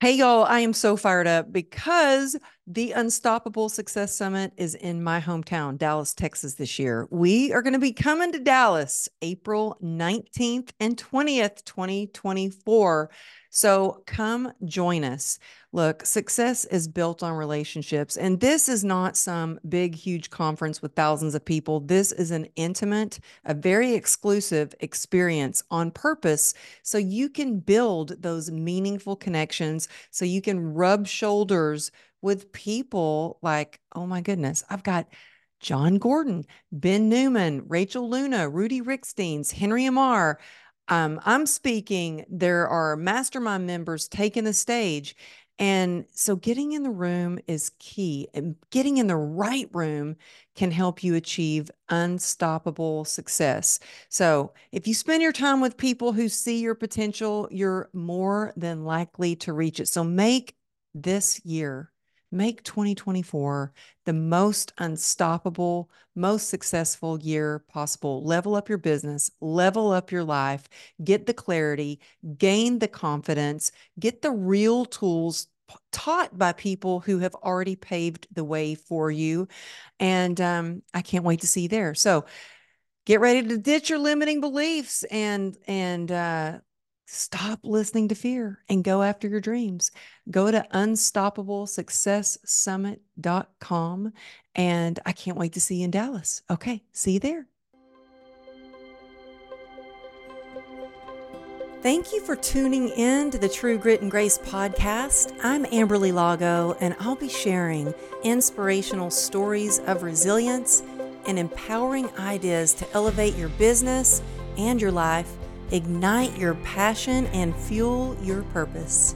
Hey, y'all, I am so fired up because the Unstoppable Success Summit is in my hometown, Dallas, Texas, this year. We are going to be coming to Dallas April 19th and 20th, 2024. So come join us. Look, success is built on relationships. And this is not some big, huge conference with thousands of people. This is an intimate, a very exclusive experience on purpose. So you can build those meaningful connections, so you can rub shoulders with people like, oh my goodness, I've got. John Gordon, Ben Newman, Rachel Luna, Rudy Rixteins, Henry Amar, um, I'm speaking, there are mastermind members taking the stage. And so getting in the room is key. And getting in the right room can help you achieve unstoppable success. So if you spend your time with people who see your potential, you're more than likely to reach it. So make this year make 2024 the most unstoppable, most successful year possible. Level up your business, level up your life, get the clarity, gain the confidence, get the real tools taught by people who have already paved the way for you. And um, I can't wait to see you there. So get ready to ditch your limiting beliefs and and uh, Stop listening to fear and go after your dreams. Go to unstoppablesuccesssummit.com. And I can't wait to see you in Dallas. Okay, see you there. Thank you for tuning in to the True Grit and Grace podcast. I'm Amberly Lago, and I'll be sharing inspirational stories of resilience and empowering ideas to elevate your business and your life ignite your passion, and fuel your purpose.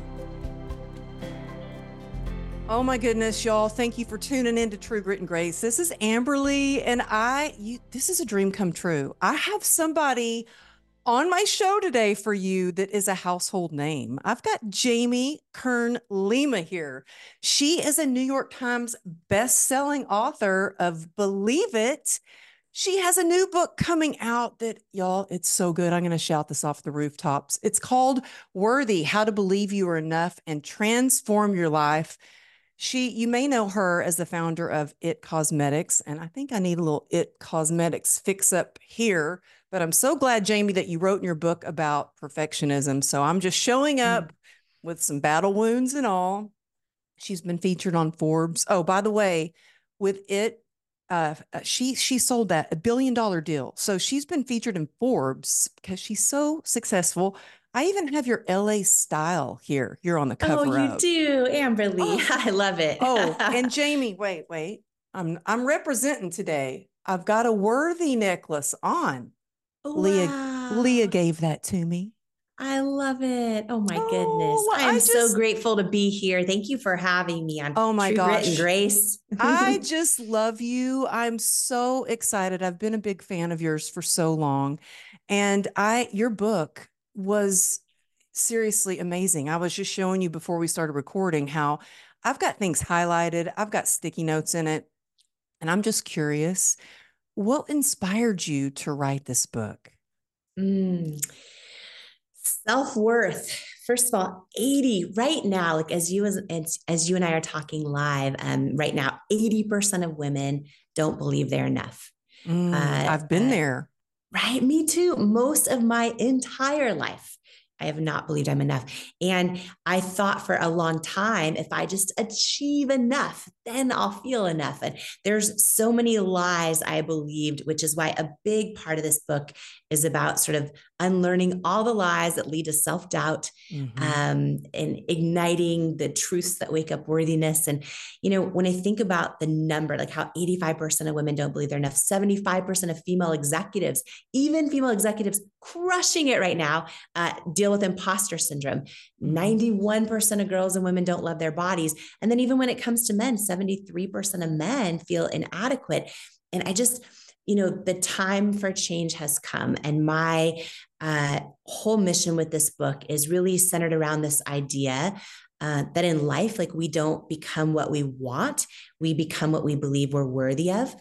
Oh my goodness, y'all. Thank you for tuning in to True Grit and Grace. This is Amberly and I you this is a dream come true. I have somebody on my show today for you that is a household name. I've got Jamie Kern Lima here. She is a New York Times best-selling author of Believe It she has a new book coming out that, y'all, it's so good. I'm going to shout this off the rooftops. It's called Worthy How to Believe You Are Enough and Transform Your Life. She, you may know her as the founder of IT Cosmetics, and I think I need a little IT Cosmetics fix up here. But I'm so glad, Jamie, that you wrote in your book about perfectionism. So I'm just showing mm. up mm. with some battle wounds and all. She's been featured on Forbes. Oh, by the way, with It uh, she she sold that a billion dollar deal. So she's been featured in Forbes because she's so successful. I even have your LA style here. You're on the oh, cover. Oh, you of. do, Amberly. Oh. I love it. oh, and Jamie, wait, wait. I'm I'm representing today. I've got a worthy necklace on. Wow. Leah Leah gave that to me. I love it. Oh my oh, goodness. I am just, so grateful to be here. Thank you for having me on Oh my True gosh. and Grace. I just love you. I'm so excited. I've been a big fan of yours for so long. And I your book was seriously amazing. I was just showing you before we started recording how I've got things highlighted. I've got sticky notes in it. And I'm just curious, what inspired you to write this book? Mm Self worth. First of all, 80 right now, like as you as, as, you and I are talking live, um, right now, 80% of women don't believe they're enough. Mm, uh, I've been uh, there. Right. Me too. Most of my entire life. I have not believed I'm enough. And I thought for a long time, if I just achieve enough, then I'll feel enough. And there's so many lies I believed, which is why a big part of this book is about sort of unlearning all the lies that lead to self doubt mm-hmm. um, and igniting the truths that wake up worthiness. And, you know, when I think about the number, like how 85% of women don't believe they're enough, 75% of female executives, even female executives crushing it right now, uh, deal with imposter syndrome. 91% mm-hmm. of girls and women don't love their bodies. And then even when it comes to men, 73% of men feel inadequate. And I just, you know, the time for change has come. And my uh, whole mission with this book is really centered around this idea uh, that in life, like we don't become what we want, we become what we believe we're worthy of.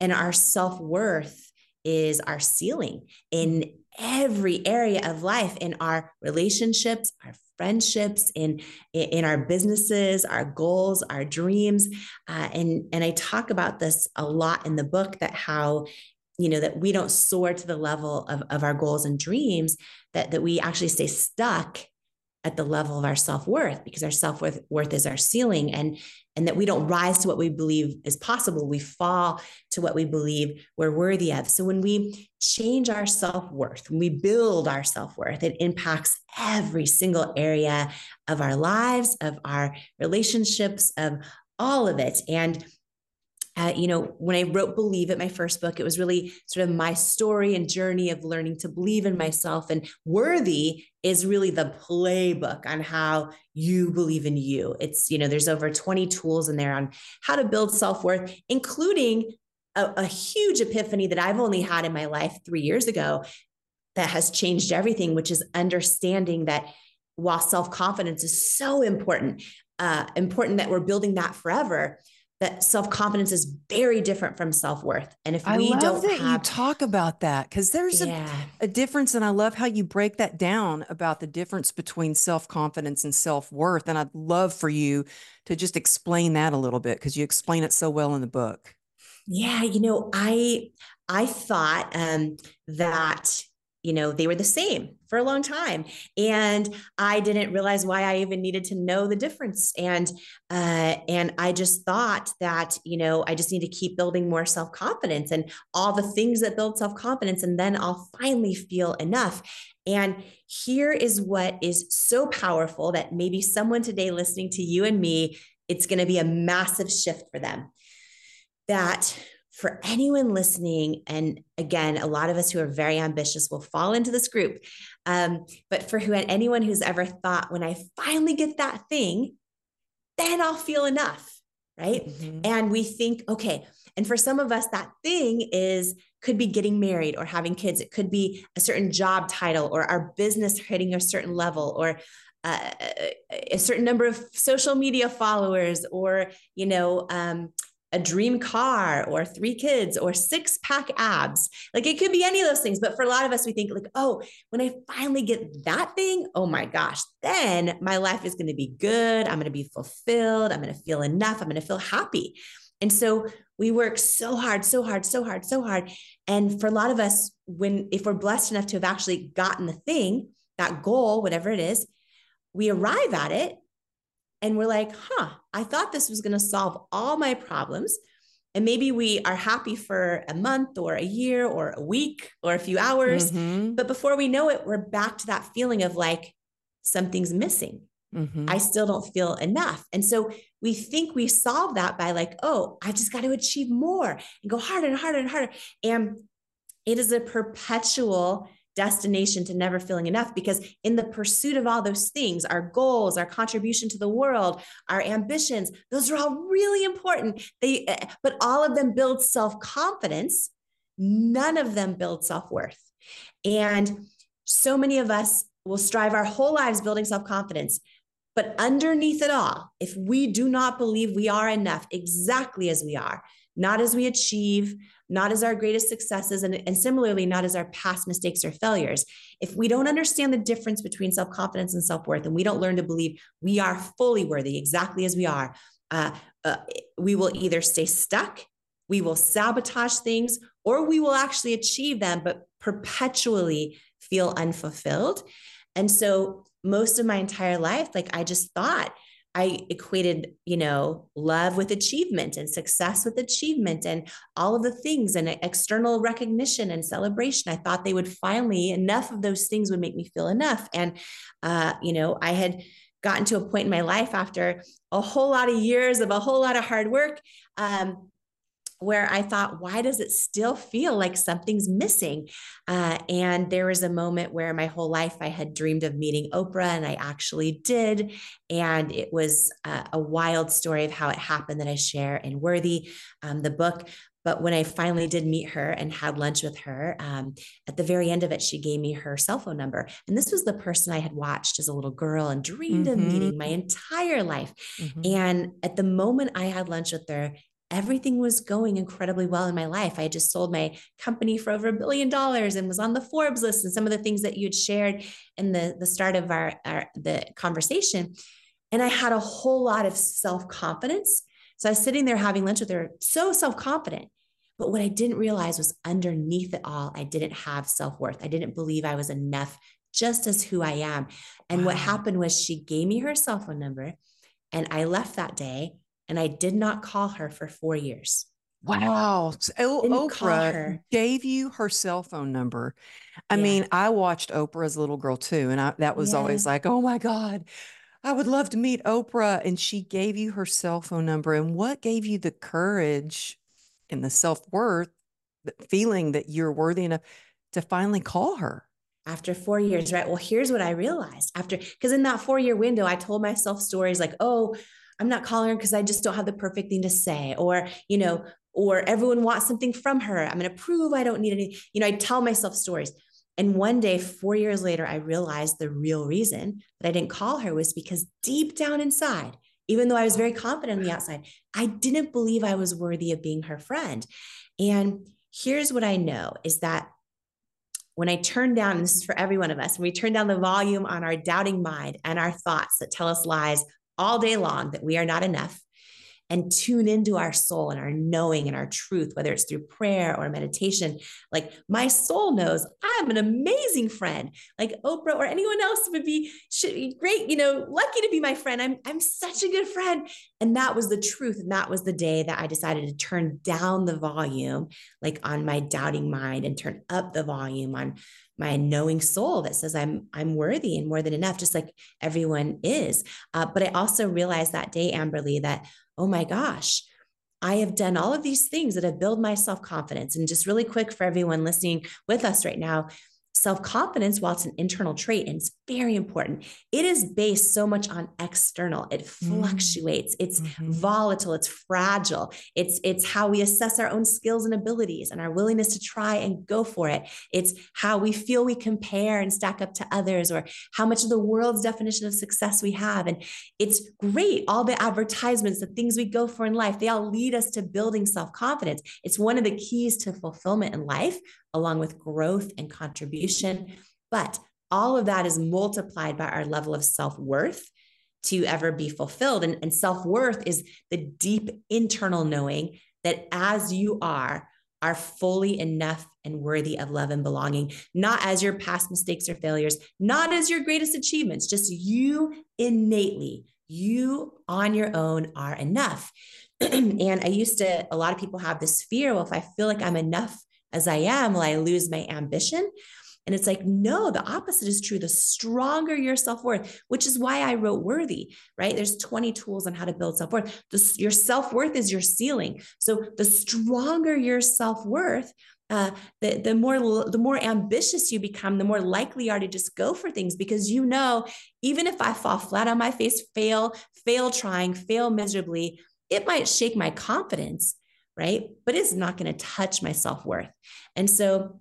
And our self worth is our ceiling in every area of life in our relationships, our friendships, in in our businesses, our goals, our dreams. Uh, and and I talk about this a lot in the book that how you know that we don't soar to the level of, of our goals and dreams that that we actually stay stuck at the level of our self-worth because our self-worth worth is our ceiling and and that we don't rise to what we believe is possible. We fall to what we believe we're worthy of. So when we change our self-worth when we build our self-worth it impacts every single area of our lives of our relationships of all of it. And uh, you know, when I wrote Believe It, my first book, it was really sort of my story and journey of learning to believe in myself. And Worthy is really the playbook on how you believe in you. It's, you know, there's over 20 tools in there on how to build self worth, including a, a huge epiphany that I've only had in my life three years ago that has changed everything, which is understanding that while self confidence is so important, uh, important that we're building that forever that self confidence is very different from self worth. And if I we love don't that have, you talk about that because there's yeah, a, a difference, and I love how you break that down about the difference between self confidence and self worth. And I'd love for you to just explain that a little bit because you explain it so well in the book. yeah, you know, I I thought um, that you know they were the same for a long time. And i didn't realize why i even needed to know the difference. And uh, and i just thought that you know i just need to keep building more self-confidence and all the things that build self-confidence and then i'll finally feel enough. And here is what is so powerful that maybe someone today listening to you and me it's going to be a massive shift for them. That for anyone listening, and again, a lot of us who are very ambitious will fall into this group. Um, but for who anyone who's ever thought, when I finally get that thing, then I'll feel enough, right? Mm-hmm. And we think, okay. And for some of us, that thing is could be getting married or having kids. It could be a certain job title or our business hitting a certain level or uh, a certain number of social media followers or you know um, a dream car or three kids or six pack abs. Like it could be any of those things. But for a lot of us, we think, like, oh, when I finally get that thing, oh my gosh, then my life is going to be good. I'm going to be fulfilled. I'm going to feel enough. I'm going to feel happy. And so we work so hard, so hard, so hard, so hard. And for a lot of us, when if we're blessed enough to have actually gotten the thing, that goal, whatever it is, we arrive at it and we're like, huh, I thought this was going to solve all my problems. And maybe we are happy for a month or a year or a week or a few hours. Mm-hmm. But before we know it, we're back to that feeling of like something's missing. Mm-hmm. I still don't feel enough. And so we think we solve that by like, oh, I just got to achieve more and go harder and harder and harder. And it is a perpetual destination to never feeling enough because in the pursuit of all those things our goals our contribution to the world our ambitions those are all really important. They eh, but all of them build self-confidence. None of them build self-worth. And so many of us will strive our whole lives building self-confidence. But underneath it all if we do not believe we are enough exactly as we are not as we achieve not as our greatest successes, and, and similarly, not as our past mistakes or failures. If we don't understand the difference between self confidence and self worth, and we don't learn to believe we are fully worthy exactly as we are, uh, uh, we will either stay stuck, we will sabotage things, or we will actually achieve them, but perpetually feel unfulfilled. And so, most of my entire life, like I just thought, I equated, you know, love with achievement and success with achievement and all of the things and external recognition and celebration. I thought they would finally, enough of those things would make me feel enough. And, uh, you know, I had gotten to a point in my life after a whole lot of years of a whole lot of hard work um, where I thought, why does it still feel like something's missing? Uh, and there was a moment where my whole life I had dreamed of meeting Oprah, and I actually did. And it was uh, a wild story of how it happened that I share in Worthy, um, the book. But when I finally did meet her and had lunch with her, um, at the very end of it, she gave me her cell phone number. And this was the person I had watched as a little girl and dreamed mm-hmm. of meeting my entire life. Mm-hmm. And at the moment I had lunch with her, everything was going incredibly well in my life. I had just sold my company for over a billion dollars and was on the Forbes list and some of the things that you had shared in the, the start of our, our the conversation. And I had a whole lot of self-confidence. So I was sitting there having lunch with her, so self-confident. But what I didn't realize was underneath it all, I didn't have self-worth. I didn't believe I was enough just as who I am. And wow. what happened was she gave me her cell phone number and I left that day and I did not call her for four years. Wow. So Oprah gave you her cell phone number. I yeah. mean, I watched Oprah as a little girl too. And I, that was yeah. always like, oh my God, I would love to meet Oprah. And she gave you her cell phone number. And what gave you the courage and the self worth, the feeling that you're worthy enough to finally call her? After four years, right? Well, here's what I realized after, because in that four year window, I told myself stories like, oh, I'm not calling her because I just don't have the perfect thing to say, or, you know, or everyone wants something from her. I'm going to prove I don't need any. You know, I tell myself stories. And one day, four years later, I realized the real reason that I didn't call her was because deep down inside, even though I was very confident on the outside, I didn't believe I was worthy of being her friend. And here's what I know is that when I turn down, and this is for every one of us, when we turn down the volume on our doubting mind and our thoughts that tell us lies all day long that we are not enough and tune into our soul and our knowing and our truth, whether it's through prayer or meditation. Like my soul knows I'm an amazing friend. Like Oprah or anyone else would be should be great, you know, lucky to be my friend. I'm I'm such a good friend. And that was the truth. And that was the day that I decided to turn down the volume, like on my doubting mind, and turn up the volume on my knowing soul that says I'm I'm worthy and more than enough, just like everyone is. Uh, but I also realized that day, Amberly, that oh my gosh, I have done all of these things that have built my self confidence. And just really quick for everyone listening with us right now, Self confidence, while it's an internal trait and it's very important, it is based so much on external. It mm-hmm. fluctuates. It's mm-hmm. volatile. It's fragile. It's it's how we assess our own skills and abilities and our willingness to try and go for it. It's how we feel we compare and stack up to others, or how much of the world's definition of success we have. And it's great. All the advertisements, the things we go for in life, they all lead us to building self confidence. It's one of the keys to fulfillment in life along with growth and contribution. But all of that is multiplied by our level of self worth to ever be fulfilled. And, and self worth is the deep internal knowing that as you are, are fully enough and worthy of love and belonging, not as your past mistakes or failures, not as your greatest achievements, just you innately, you on your own are enough. and I used to, a lot of people have this fear well, if I feel like I'm enough as I am, will I lose my ambition? And it's like, no, the opposite is true. The stronger your self worth, which is why I wrote Worthy, right? There's 20 tools on how to build self worth. Your self worth is your ceiling. So the stronger your self worth, uh, the, the more the more ambitious you become, the more likely you are to just go for things because you know, even if I fall flat on my face, fail, fail trying, fail miserably, it might shake my confidence right? But it's not going to touch my self worth. And so,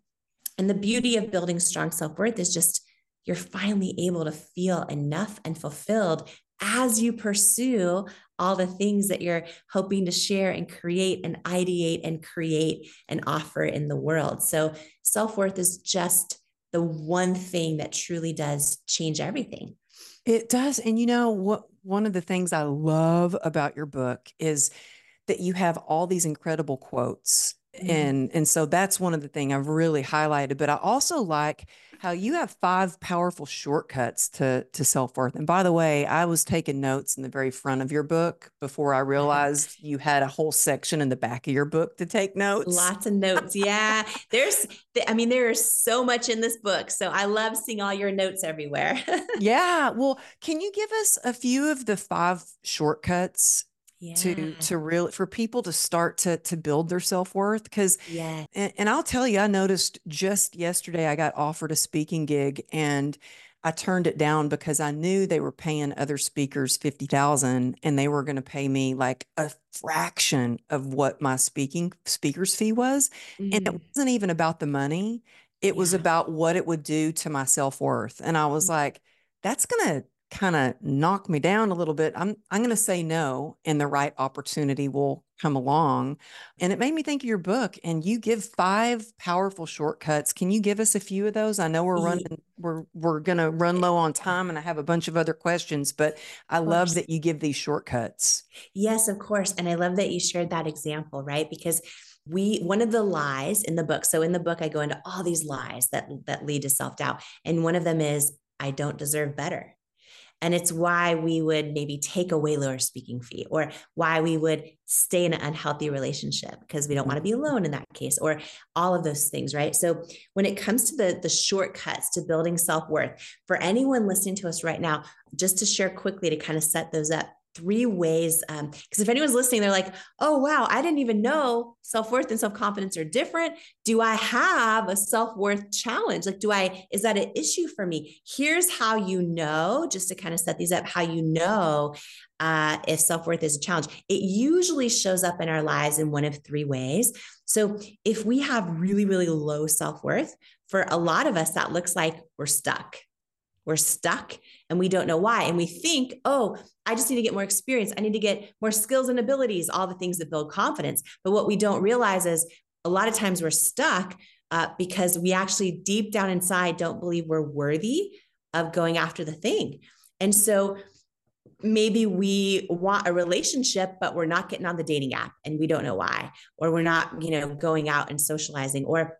and the beauty of building strong self worth is just you're finally able to feel enough and fulfilled as you pursue all the things that you're hoping to share and create and ideate and create and offer in the world. So, self worth is just the one thing that truly does change everything. It does. And you know what? One of the things I love about your book is that you have all these incredible quotes. Mm-hmm. And and so that's one of the things I've really highlighted. But I also like how you have five powerful shortcuts to to self-worth. And by the way, I was taking notes in the very front of your book before I realized you had a whole section in the back of your book to take notes. Lots of notes. Yeah. There's I mean, there is so much in this book. So I love seeing all your notes everywhere. yeah. Well, can you give us a few of the five shortcuts yeah. to to really for people to start to to build their self-worth because yeah and, and i'll tell you i noticed just yesterday i got offered a speaking gig and I turned it down because I knew they were paying other speakers 50,000 and they were going to pay me like a fraction of what my speaking speaker's fee was. Mm. And it mm. wasn't even about the money. It yeah. was about what it would do to my self-worth. And I was mm. like, that's going to kind of knock me down a little bit, I'm I'm going to say no, and the right opportunity will come along. And it made me think of your book, and you give five powerful shortcuts. Can you give us a few of those? I know we're running, we're we're going to run low on time, and I have a bunch of other questions, but I love that you give these shortcuts. Yes, of course, and I love that you shared that example, right? Because we one of the lies in the book so in the book i go into all these lies that that lead to self-doubt and one of them is i don't deserve better and it's why we would maybe take a way lower speaking fee or why we would stay in an unhealthy relationship because we don't want to be alone in that case or all of those things, right? So when it comes to the, the shortcuts to building self-worth, for anyone listening to us right now, just to share quickly to kind of set those up, three ways. Because um, if anyone's listening, they're like, oh, wow, I didn't even know self worth and self confidence are different. Do I have a self worth challenge? Like, do I, is that an issue for me? Here's how you know, just to kind of set these up, how you know uh, if self worth is a challenge. It usually shows up in our lives in one of three ways. So if we have really, really low self worth, for a lot of us, that looks like we're stuck. We're stuck and we don't know why. And we think, oh, I just need to get more experience. I need to get more skills and abilities, all the things that build confidence. But what we don't realize is a lot of times we're stuck uh, because we actually deep down inside don't believe we're worthy of going after the thing. And so maybe we want a relationship, but we're not getting on the dating app and we don't know why, or we're not, you know, going out and socializing, or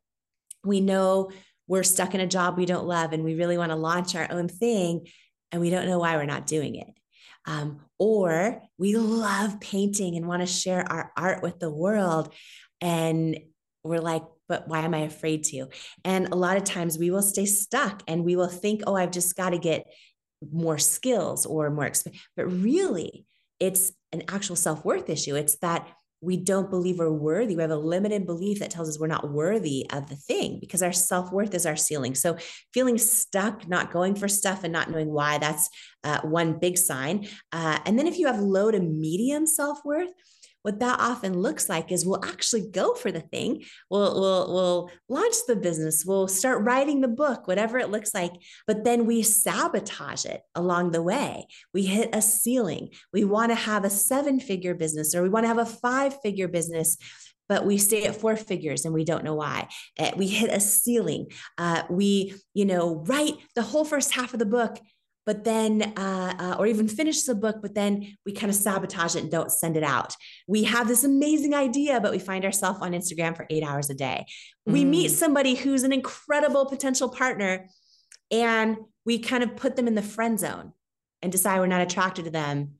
we know we're stuck in a job we don't love and we really want to launch our own thing and we don't know why we're not doing it. Um, or we love painting and want to share our art with the world. And we're like, but why am I afraid to? And a lot of times we will stay stuck and we will think, oh, I've just got to get more skills or more experience. But really, it's an actual self worth issue. It's that we don't believe we're worthy. We have a limited belief that tells us we're not worthy of the thing because our self worth is our ceiling. So, feeling stuck, not going for stuff, and not knowing why, that's uh, one big sign. Uh, and then, if you have low to medium self worth, what that often looks like is we'll actually go for the thing. We'll, we'll, we'll launch the business. We'll start writing the book, whatever it looks like. But then we sabotage it along the way. We hit a ceiling. We want to have a seven figure business or we want to have a five figure business but we stay at four figures and we don't know why. Uh, we hit a ceiling. Uh, we, you know, write the whole first half of the book but then, uh, uh, or even finish the book, but then we kind of sabotage it and don't send it out. We have this amazing idea, but we find ourselves on Instagram for eight hours a day. Mm. We meet mm. somebody who's an incredible potential partner and we kind of put them in the friend zone and decide we're not attracted to them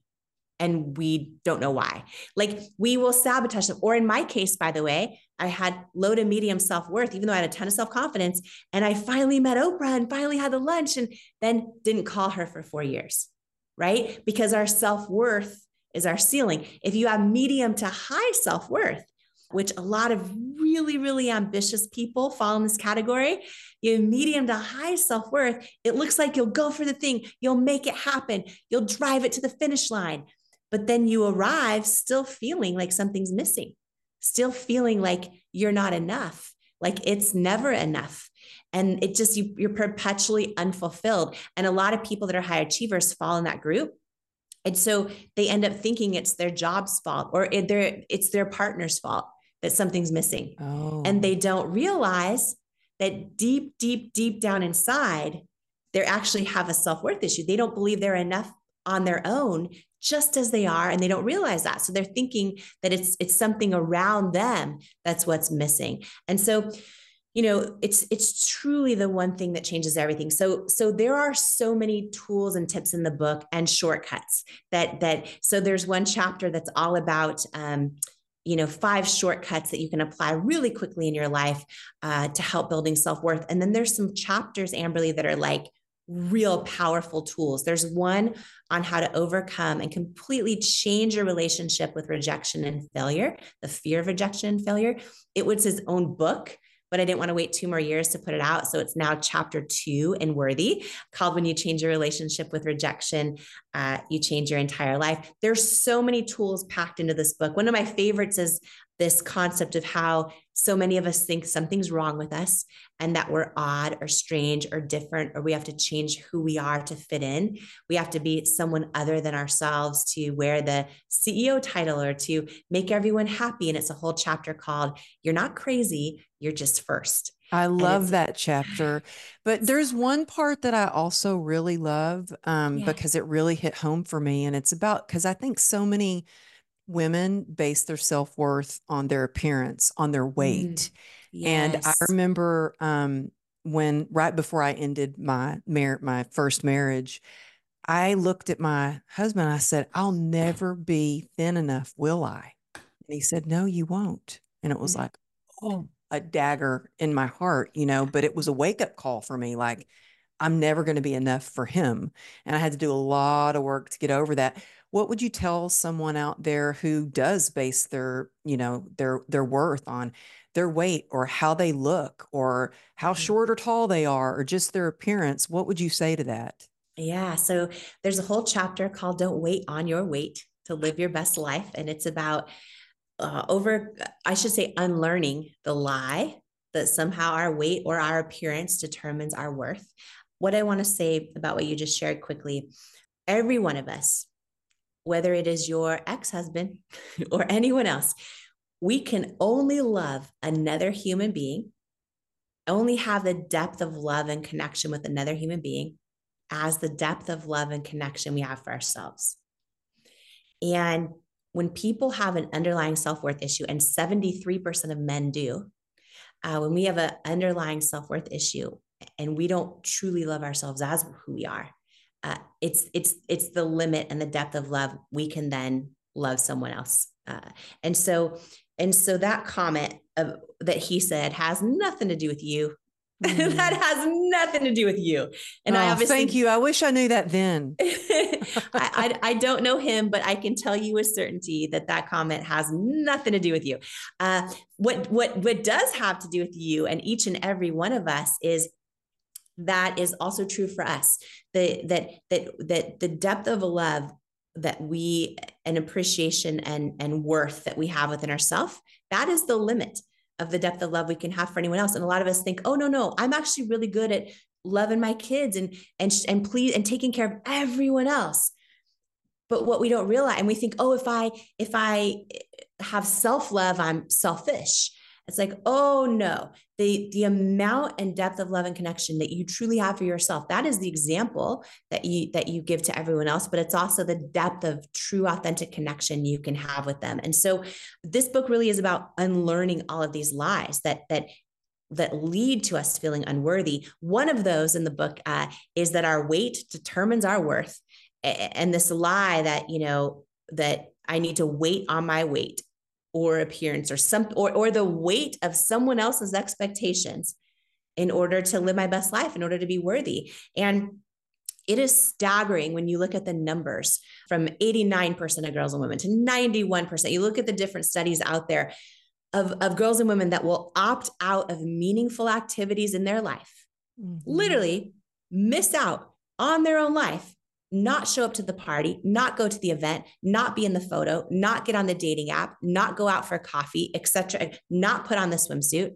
and we don't know why. Like we will sabotage them. Or in my case, by the way, I had low to medium self worth, even though I had a ton of self confidence. And I finally met Oprah and finally had the lunch and then didn't call her for four years, right? Because our self worth is our ceiling. If you have medium to high self worth, which a lot of really, really ambitious people fall in this category. You have medium to high self worth. It looks like you'll go for the thing, you'll make it happen, you'll drive it to the finish line. But then you arrive still feeling like something's missing still feeling like you're not enough, like it's never enough. And it just, you, you're perpetually unfulfilled. And a lot of people that are high achievers fall in that group. And so they end up thinking it's their job's fault or it's their partner's fault that something's missing. Oh. And they don't realize that deep, deep, deep down inside, they actually have a self worth issue. They don't believe they're enough on their own just as they are and they don't realize that. So they're thinking that it's it's something around them that's what's missing. And so you know it's it's truly the one thing that changes everything. So so there are so many tools and tips in the book and shortcuts that that so there's one chapter that's all about um, you know five shortcuts that you can apply really quickly in your life uh, to help building self-worth. And then there's some chapters amberly that are like real powerful tools. There's one on how to overcome and completely change your relationship with rejection and failure, the fear of rejection and failure. It was his own book, but I didn't want to wait two more years to put it out. So it's now chapter two in Worthy called When You Change Your Relationship with Rejection, uh, You Change Your Entire Life. There's so many tools packed into this book. One of my favorites is this concept of how so many of us think something's wrong with us and that we're odd or strange or different, or we have to change who we are to fit in. We have to be someone other than ourselves to wear the CEO title or to make everyone happy. And it's a whole chapter called You're Not Crazy, You're Just First. I love that chapter. But there's one part that I also really love um, yeah. because it really hit home for me. And it's about because I think so many women base their self worth on their appearance, on their weight. Mm, yes. And I remember um, when right before I ended my mar- my first marriage, I looked at my husband. I said, "I'll never be thin enough, will I?" And he said, "No, you won't." And it was mm-hmm. like, oh, a dagger in my heart, you know. But it was a wake up call for me, like. I'm never going to be enough for him. And I had to do a lot of work to get over that what would you tell someone out there who does base their you know their their worth on their weight or how they look or how mm-hmm. short or tall they are or just their appearance what would you say to that yeah so there's a whole chapter called don't wait on your weight to live your best life and it's about uh, over i should say unlearning the lie that somehow our weight or our appearance determines our worth what i want to say about what you just shared quickly every one of us whether it is your ex husband or anyone else, we can only love another human being, only have the depth of love and connection with another human being as the depth of love and connection we have for ourselves. And when people have an underlying self worth issue, and 73% of men do, uh, when we have an underlying self worth issue and we don't truly love ourselves as who we are, uh, it's it's it's the limit and the depth of love we can then love someone else uh, and so and so that comment of that he said has nothing to do with you Mm. that has nothing to do with you. And oh, I obviously thank you. I wish I knew that then. I, I, I, don't know him, but I can tell you with certainty that that comment has nothing to do with you. Uh, what what what does have to do with you and each and every one of us is that is also true for us. The, that that that the depth of love that we an appreciation and and worth that we have within ourselves that is the limit of the depth of love we can have for anyone else. And a lot of us think oh no no i'm actually really good at loving my kids and and and please and taking care of everyone else. But what we don't realize and we think oh if i if i have self love i'm selfish. It's like, oh no, the the amount and depth of love and connection that you truly have for yourself. That is the example that you that you give to everyone else, but it's also the depth of true authentic connection you can have with them. And so this book really is about unlearning all of these lies that that that lead to us feeling unworthy. One of those in the book uh, is that our weight determines our worth, and this lie that you know that I need to wait on my weight or appearance or some or, or the weight of someone else's expectations in order to live my best life in order to be worthy and it is staggering when you look at the numbers from 89% of girls and women to 91%. You look at the different studies out there of, of girls and women that will opt out of meaningful activities in their life, mm-hmm. literally miss out on their own life not show up to the party, not go to the event, not be in the photo, not get on the dating app, not go out for coffee, etc., not put on the swimsuit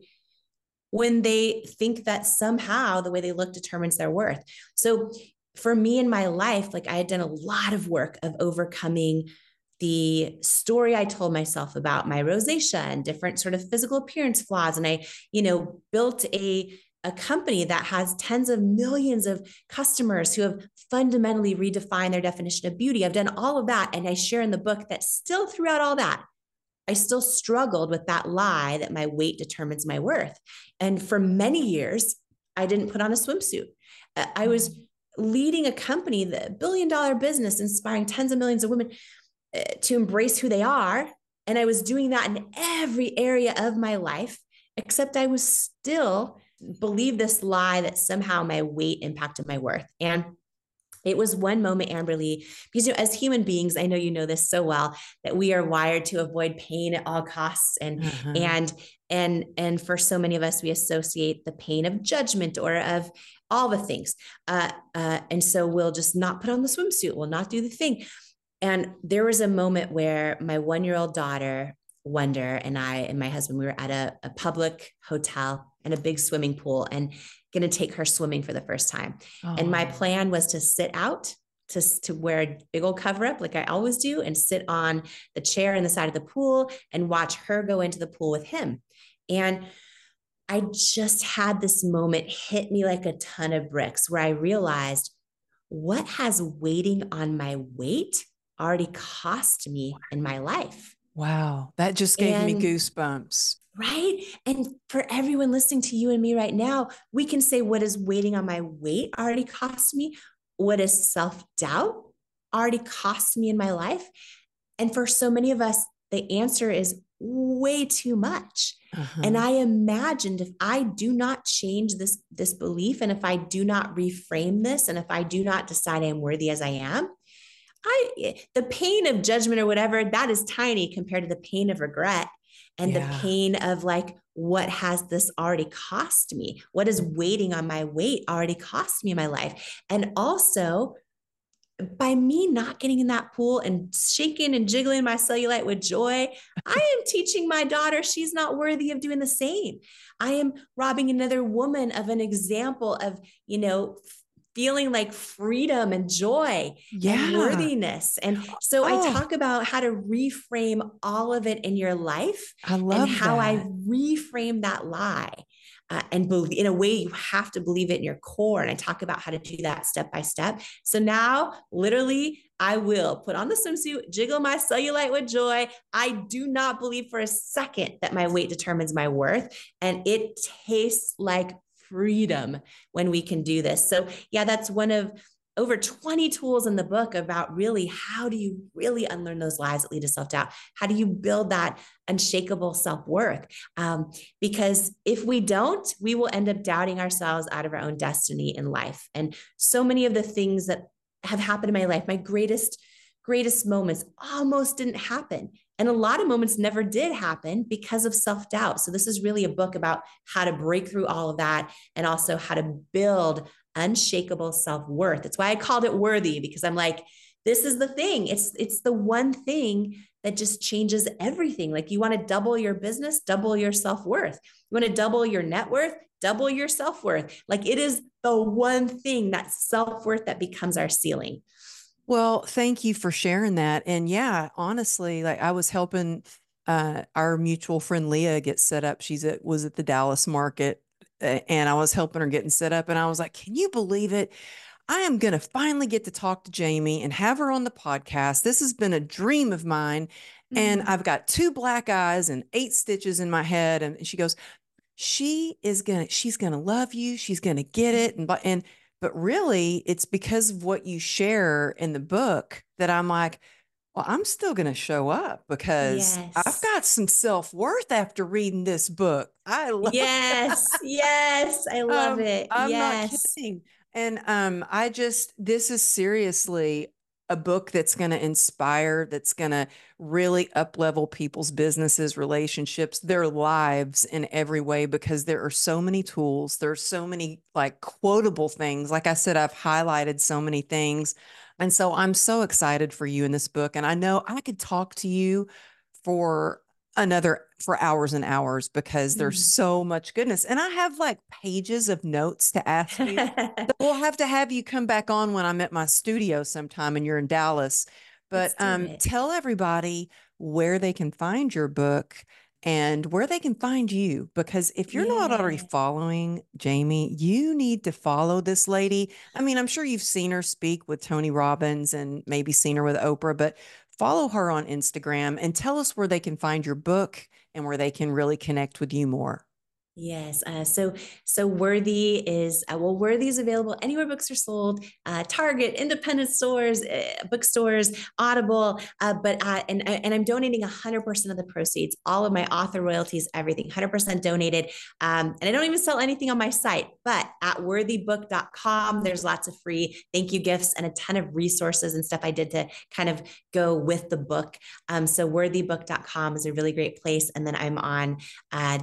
when they think that somehow the way they look determines their worth. So for me in my life, like I had done a lot of work of overcoming the story I told myself about my rosacea and different sort of physical appearance flaws. And I, you know, built a a company that has tens of millions of customers who have fundamentally redefined their definition of beauty. I've done all of that. And I share in the book that still throughout all that, I still struggled with that lie that my weight determines my worth. And for many years, I didn't put on a swimsuit. Uh, I was leading a company, the billion dollar business, inspiring tens of millions of women uh, to embrace who they are. And I was doing that in every area of my life, except I was still believe this lie that somehow my weight impacted my worth. And it was one moment, Amberly, because you know, as human beings, I know you know this so well that we are wired to avoid pain at all costs, and uh-huh. and and and for so many of us, we associate the pain of judgment or of all the things, uh, uh, and so we'll just not put on the swimsuit, we'll not do the thing. And there was a moment where my one year old daughter wonder and I and my husband, we were at a, a public hotel and a big swimming pool and going to take her swimming for the first time. Oh. And my oh. plan was to sit out to, to wear a big old cover up like I always do and sit on the chair in the side of the pool and watch her go into the pool with him. And I just had this moment hit me like a ton of bricks where I realized what has waiting on my weight already cost me in my life. Wow. That just gave and, me goosebumps. Right. And for everyone listening to you and me right now, we can say, what is waiting on my weight already cost me? What is self doubt already cost me in my life? And for so many of us, the answer is way too much. Uh-huh. And I imagined if I do not change this, this belief, and if I do not reframe this, and if I do not decide I am worthy as I am, I the pain of judgment or whatever, that is tiny compared to the pain of regret and yeah. the pain of like, what has this already cost me? What is waiting on my weight already cost me in my life? And also, by me not getting in that pool and shaking and jiggling my cellulite with joy, I am teaching my daughter she's not worthy of doing the same. I am robbing another woman of an example of, you know, feeling like freedom and joy yeah. and worthiness. And so oh. I talk about how to reframe all of it in your life I love and how that. I reframe that lie. Uh, and believe in a way you have to believe it in your core and i talk about how to do that step by step so now literally i will put on the swimsuit jiggle my cellulite with joy i do not believe for a second that my weight determines my worth and it tastes like freedom when we can do this. So, yeah, that's one of over 20 tools in the book about really how do you really unlearn those lies that lead to self doubt? How do you build that unshakable self worth? Um, because if we don't, we will end up doubting ourselves out of our own destiny in life. And so many of the things that have happened in my life, my greatest, greatest moments almost didn't happen. And a lot of moments never did happen because of self doubt. So, this is really a book about how to break through all of that and also how to build unshakable self worth. That's why I called it worthy because I'm like, this is the thing. It's it's the one thing that just changes everything. Like you want to double your business, double your self worth. You want to double your net worth, double your self worth. Like it is the one thing that self worth that becomes our ceiling. Well, thank you for sharing that. And yeah, honestly, like I was helping uh, our mutual friend Leah get set up. She's at was at the Dallas market, and I was helping her getting set up. And I was like, "Can you believe it? I am going to finally get to talk to Jamie and have her on the podcast. This has been a dream of mine." Mm-hmm. And I've got two black eyes and eight stitches in my head. And she goes, "She is gonna, she's gonna love you. She's gonna get it." And and but really, it's because of what you share in the book that I'm like, well, I'm still going to show up because yes. I've got some self worth after reading this book. I love Yes, yes, I love um, it. I'm yes. not kidding. And um, I just, this is seriously a book that's going to inspire, that's going to really up level people's businesses, relationships, their lives in every way because there are so many tools. There are so many like quotable things. Like I said, I've highlighted so many things. And so I'm so excited for you in this book. And I know I could talk to you for another for hours and hours because there's mm. so much goodness. And I have like pages of notes to ask you. we'll have to have you come back on when I'm at my studio sometime and you're in Dallas. But um, tell everybody where they can find your book and where they can find you. Because if you're yeah. not already following Jamie, you need to follow this lady. I mean, I'm sure you've seen her speak with Tony Robbins and maybe seen her with Oprah, but follow her on Instagram and tell us where they can find your book and where they can really connect with you more. Yes. Uh, so so Worthy is uh, well, Worthy is available anywhere books are sold. Uh, Target, independent stores, uh, bookstores, Audible. Uh, but uh, and and I'm donating 100 percent of the proceeds, all of my author royalties, everything, 100 percent donated. Um, and I don't even sell anything on my site, but at worthybook.com, there's lots of free thank you gifts and a ton of resources and stuff I did to kind of go with the book. Um, so worthybook.com is a really great place. And then I'm on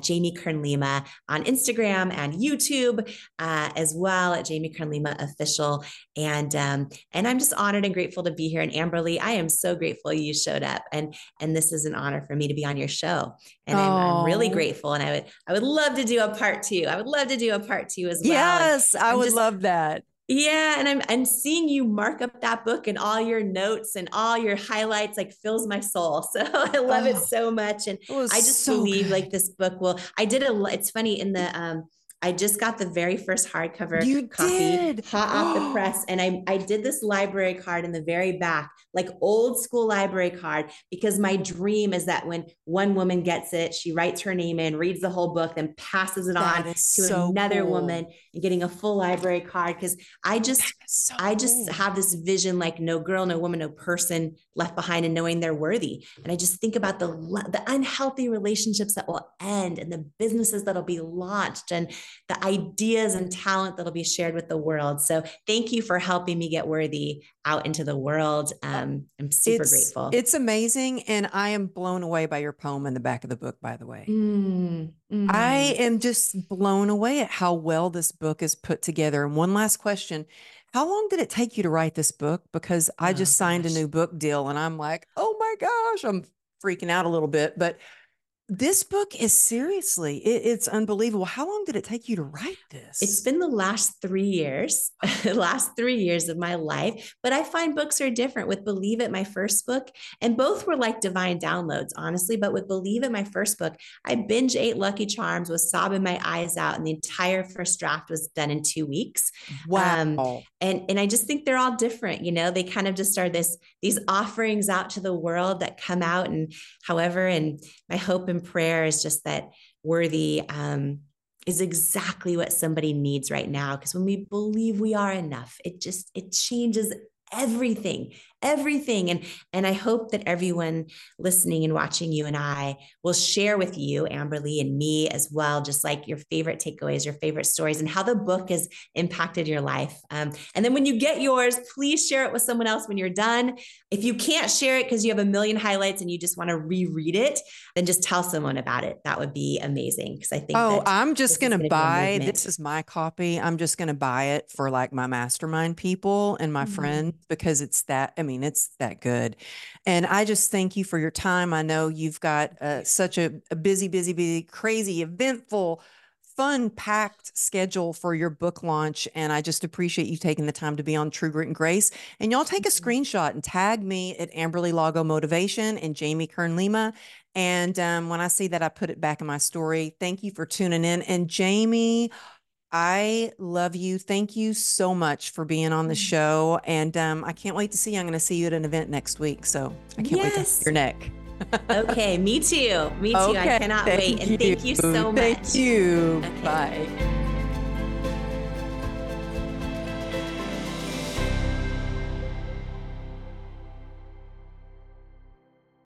Jamie Kern Lima on Instagram and YouTube uh, as well at Jamie Kern-Lima Official. And um, and I'm just honored and grateful to be here. And Amberly, I am so grateful you showed up. And and this is an honor for me to be on your show. And I'm, I'm, really grateful. And I would I would love to do a part two. I would love to do a part two as well. Yes, I would just, love that. Yeah, and I'm and seeing you mark up that book and all your notes and all your highlights like fills my soul. So I love oh, it so much, and I just so believe good. like this book will. I did a. It's funny in the um I just got the very first hardcover you copy did. hot off the press. And I, I did this library card in the very back, like old school library card, because my dream is that when one woman gets it, she writes her name in, reads the whole book, then passes it that on to so another cool. woman and getting a full library card. Cause I just, so I just cool. have this vision like no girl, no woman, no person left behind and knowing they're worthy. And I just think about the, the unhealthy relationships that will end and the businesses that'll be launched and the ideas and talent that'll be shared with the world. So thank you for helping me get worthy out into the world. Um, I'm super it's, grateful. It's amazing. And I am blown away by your poem in the back of the book, by the way. Mm, mm. I am just blown away at how well this book is put together. And one last question. How long did it take you to write this book? Because I oh, just signed gosh. a new book deal and I'm like, oh my gosh, I'm freaking out a little bit. But this book is seriously, it, it's unbelievable. How long did it take you to write this? It's been the last three years, the last three years of my life. But I find books are different. With Believe It, my first book, and both were like divine downloads, honestly. But with Believe It, my first book, I binge ate Lucky Charms, was sobbing my eyes out, and the entire first draft was done in two weeks. Wow. Um, and and I just think they're all different. You know, they kind of just are this these offerings out to the world that come out, and however, and my hope and prayer is just that worthy um, is exactly what somebody needs right now. Because when we believe we are enough, it just it changes everything everything. And and i hope that everyone listening and watching you and i will share with you amberly and me as well just like your favorite takeaways your favorite stories and how the book has impacted your life. Um, and then when you get yours please share it with someone else when you're done. If you can't share it because you have a million highlights and you just want to reread it then just tell someone about it. That would be amazing because i think oh i'm just gonna, gonna buy this is my copy. I'm just gonna buy it for like my mastermind people and my mm-hmm. friends because it's that I mean, it's that good. And I just thank you for your time. I know you've got uh, such a, a busy, busy, busy, crazy, eventful, fun packed schedule for your book launch. And I just appreciate you taking the time to be on True Grit and Grace. And y'all take a mm-hmm. screenshot and tag me at Amberly Lago Motivation and Jamie Kern Lima. And um, when I see that, I put it back in my story. Thank you for tuning in. And Jamie, I love you. Thank you so much for being on the mm. show. And um, I can't wait to see you. I'm going to see you at an event next week. So I can't yes. wait to see your neck. okay, me too. Me too. Okay, I cannot wait. And thank you so much. Thank you. Okay. Bye.